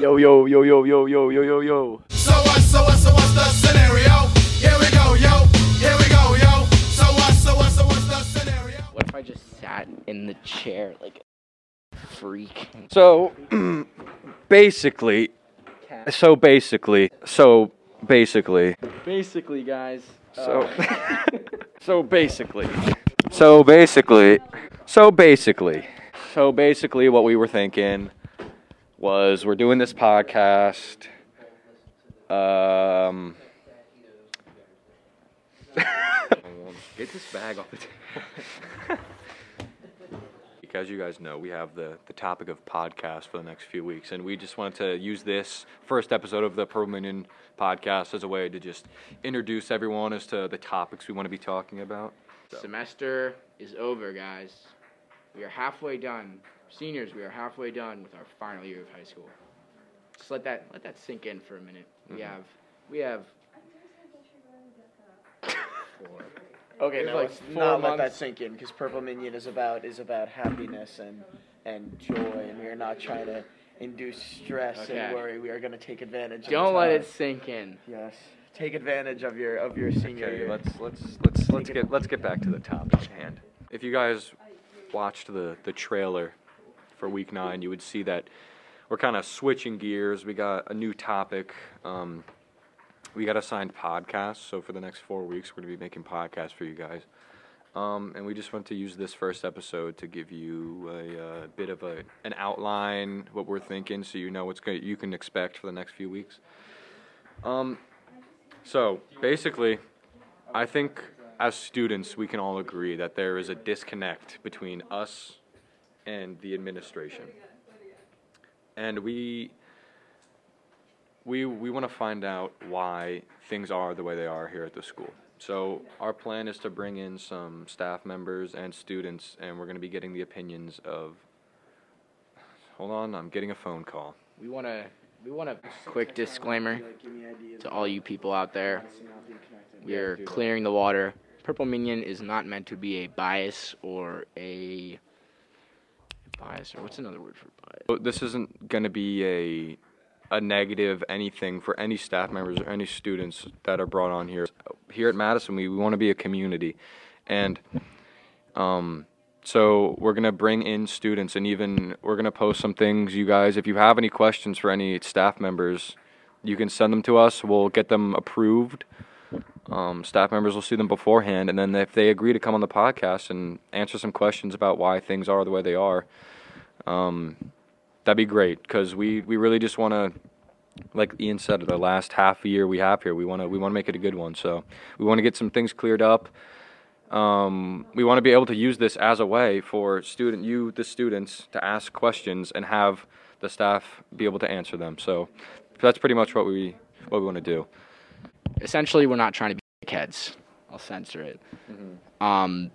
Yo, yo, yo, yo, yo, yo, yo, yo, yo. So what, so what, so what's the scenario? Here we go, yo. Here we go, yo. So what, so what, so what's the scenario? What if I just sat in the chair like a freak? So, basically, so basically, so basically, Basically, guys. so, uh, so basically, so basically, so basically, so basically, what we were thinking was we're doing this podcast. Um, get this bag off the table. As you guys know, we have the, the topic of podcast for the next few weeks, and we just wanted to use this first episode of the Purple Minion podcast as a way to just introduce everyone as to the topics we want to be talking about. Semester is over, guys. We are halfway done. Seniors, we are halfway done with our final year of high school. Just let that let that sink in for a minute. We Mhm. have we have four. Okay, It's no, like let's four not let that sink in because Purple Minion is about is about happiness and and joy, and we are not trying to induce stress Okay. and worry. We are going to take advantage. Of Don't let it sink in. Yes, take advantage of your of your senior Okay, year. let's let's let's let's get let's get back to the topic at hand. If you guys watched the the trailer for week nine, you would see that we're kind of switching gears. We got a new topic. Um, we got assigned podcasts, so for the next four weeks, we're gonna be making podcasts for you guys. Um, and we just want to use this first episode to give you a, uh bit of a an outline, what we're thinking, so you know what's going you can expect for the next few weeks. Um, so basically, I think as students, we can all agree that there is a disconnect between us and the administration. And we we we want to find out why things are the way they are here at the school. So our plan is to bring in some staff members and students and we're going to be getting the opinions of Hold on, I'm getting a phone call. We want to we want a quick disclaimer to all you people out there. We are clearing the water. Purple Minion is not meant to be a bias or a bias or what's another word for bias? So This isn't going to be a a negative anything for any staff members or any students that are brought on here. Here at Madison, we, we want to be a community, and um, so we're gonna bring in students, and even we're gonna post some things. You guys, if you have any questions for any staff members, you can send them to us. We'll get them approved. Um, staff members will see them beforehand, and then if they agree to come on the podcast and answer some questions about why things are the way they are, um, that'd be great because we, we really just want to like Ian said the last half year we have here we want to we want to make it a good one. So we want to get some things cleared up. Um, we want to be able to use this as a way for student you the students to ask questions and have the staff be able to answer them. So that's pretty much what we what we want to do. Essentially, we're not trying to be kids. I'll censor it. Um,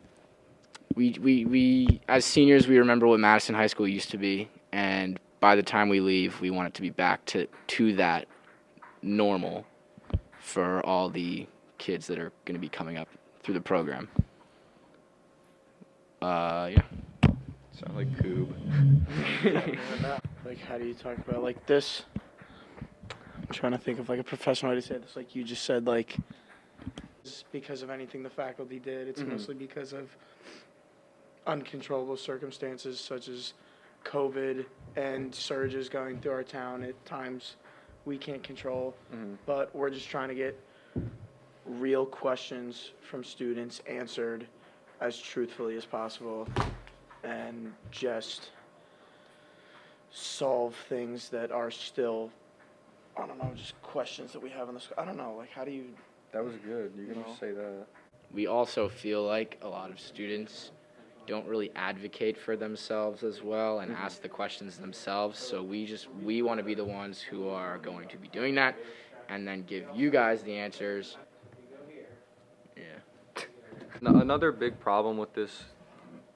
we, we, we, as seniors, we remember what Madison High School used to be, and by the time we leave, we want it to be back to, to that normal for all the kids that are going to be coming up through the program. Uh, yeah. sound like Coob like, how do you talk about like this? I'm trying to think of like a professional way to say this. Like you just said, like it's because of anything the faculty did. It's Mhm. mostly because of uncontrollable circumstances such as COVID and surges going through our town at times we can't control. Mhm. But we're just trying to get real questions from students answered as truthfully as possible and just solve things that are still I don't know, just questions that we have in the school. I don't know, like how do you that was good you can just say that We also feel like a lot of students don't really advocate for themselves as well and mm-hmm. ask the questions themselves. So we just we want to be the ones who are going to be doing that and then give you guys the answers. Yeah. Another big problem with this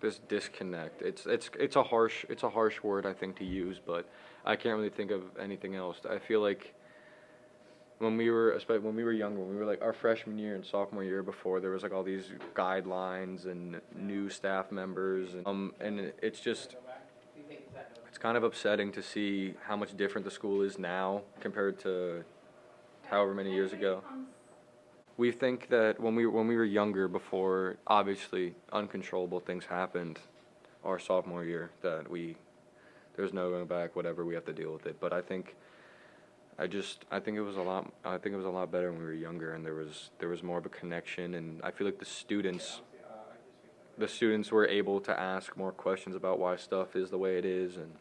this disconnect. It's it's it's a harsh it's a harsh word I think to use, but I can't really think of anything else. I feel like when we were especially when we were younger, when we were like our freshman year and sophomore year before, there was like all these guidelines and new staff members and um and it's just it's kind of upsetting to see how much different the school is now compared to however many years ago. We think that when we when we were younger, before obviously uncontrollable things happened, our sophomore year, that we there's no going back. Whatever we have to deal with it. But I think I just I think it was a lot I think it was a lot better when we were younger and there was there was more of a connection and I feel like the students the students were able to ask more questions about why stuff is the way it is and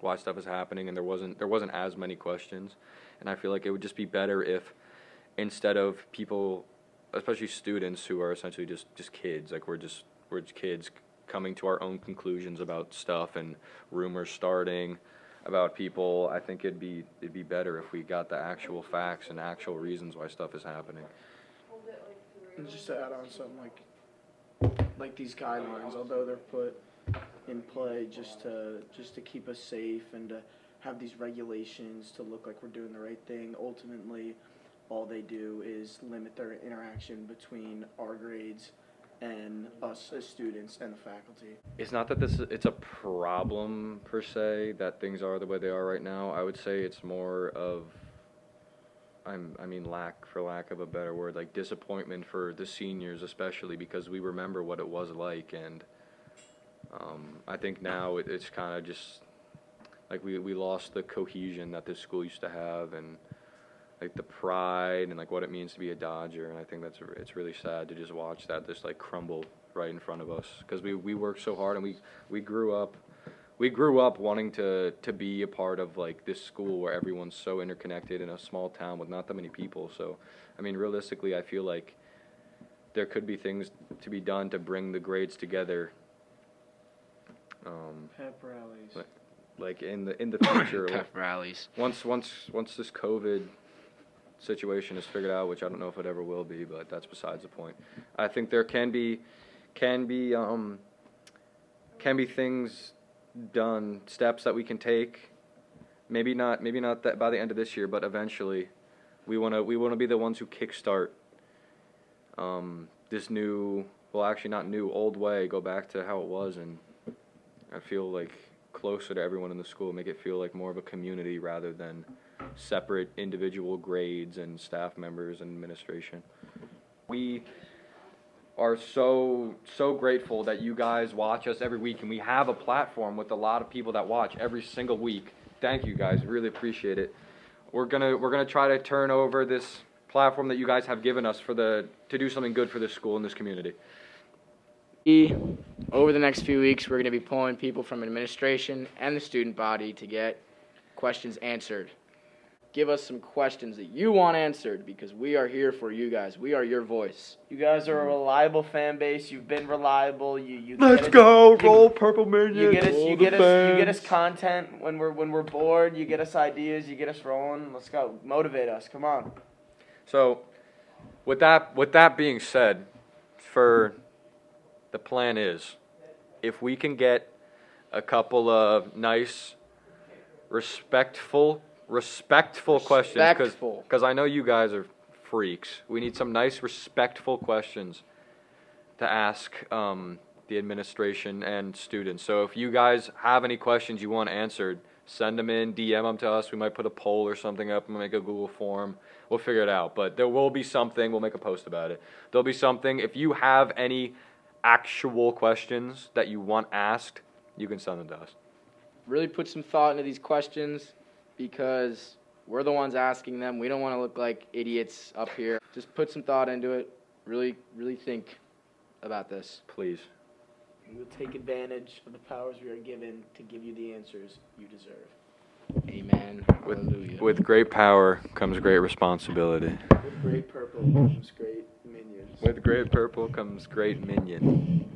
why stuff is happening and there wasn't there wasn't as many questions. And I feel like it would just be better if instead of people especially students who are essentially just just kids like we're just we're just kids coming to our own conclusions about stuff and rumors starting about people I think it'd be it'd be better if we got the actual facts and actual reasons why stuff is happening. And just to add on something like, like these guidelines, although they're put in play just to, just to keep us safe and to have these regulations to look like we're doing the right thing, ultimately, all they do is limit their interaction between our grades and us as students and the faculty. it's not that this it's a problem per se that things are the way they are right now. I would say it's more of I'm I mean lack for lack of a better word like disappointment for the seniors especially because we remember what it was like and um, I think now it, it's kind of just like we we lost the cohesion that this school used to have and like the pride and like what it means to be a Dodger and I think that's it's really sad to just watch that just like crumble right in front of us because we we worked so hard and we we grew up we grew up wanting to to be a part of like this school where everyone's so interconnected in a small town with not that many people so I mean realistically I feel like there could be things to be done to bring the grades together um, Pep rallies. Like- like in the in the future Pep rallies. once once once this COVID situation is figured out, which I don't know if it ever will be, but that's besides the point. I think there can be can be um can be things done, steps that we can take. Maybe not maybe not that by the end of this year, but eventually we want to we want to be the ones who kickstart um this new well actually not new old way go back to how it was and I feel like closer to everyone in the school make it feel like more of a community rather than separate individual grades and staff members and administration. We are so so grateful that you guys watch us every week and we have a platform with a lot of people that watch every single week. Thank you guys, really appreciate it. We're going to we're going to try to turn over this platform that you guys have given us for the to do something good for this school and this community. Over the next few weeks, we're going to be pulling people from administration and the student body to get questions answered. Give us some questions that you want answered because we are here for you guys. We are your voice. You guys are a reliable fan base. You've been reliable. You you Let's get us- go, you- roll purple minions. You get us. roll You the get us. You get us content when we're when we're bored. You get us ideas. You get us rolling. Let's go. Motivate us. Come on. So, with that with that being said, for the plan is, if we can get a couple of nice, respectful, respectful questions, Respectful. because I know you guys are freaks. We need some nice, respectful questions to ask um, the administration and students. So if you guys have any questions you want answered, send them in, DM them to us. We might put a poll or something up and make a Google form. We'll figure it out. But there will be something. We'll make a post about it. There'll be something. If you have any actual questions that you want asked, you can send them to us. Really put some thought into these questions because we're the ones asking them. We don't want to look like idiots up here. Just put some thought into it. Really, really think about this. Please. We will take advantage of the powers we are given to give you the answers you deserve. Amen. With, Hallelujah. with great power comes great responsibility. With great purple comes great minions. With great purple comes great minion.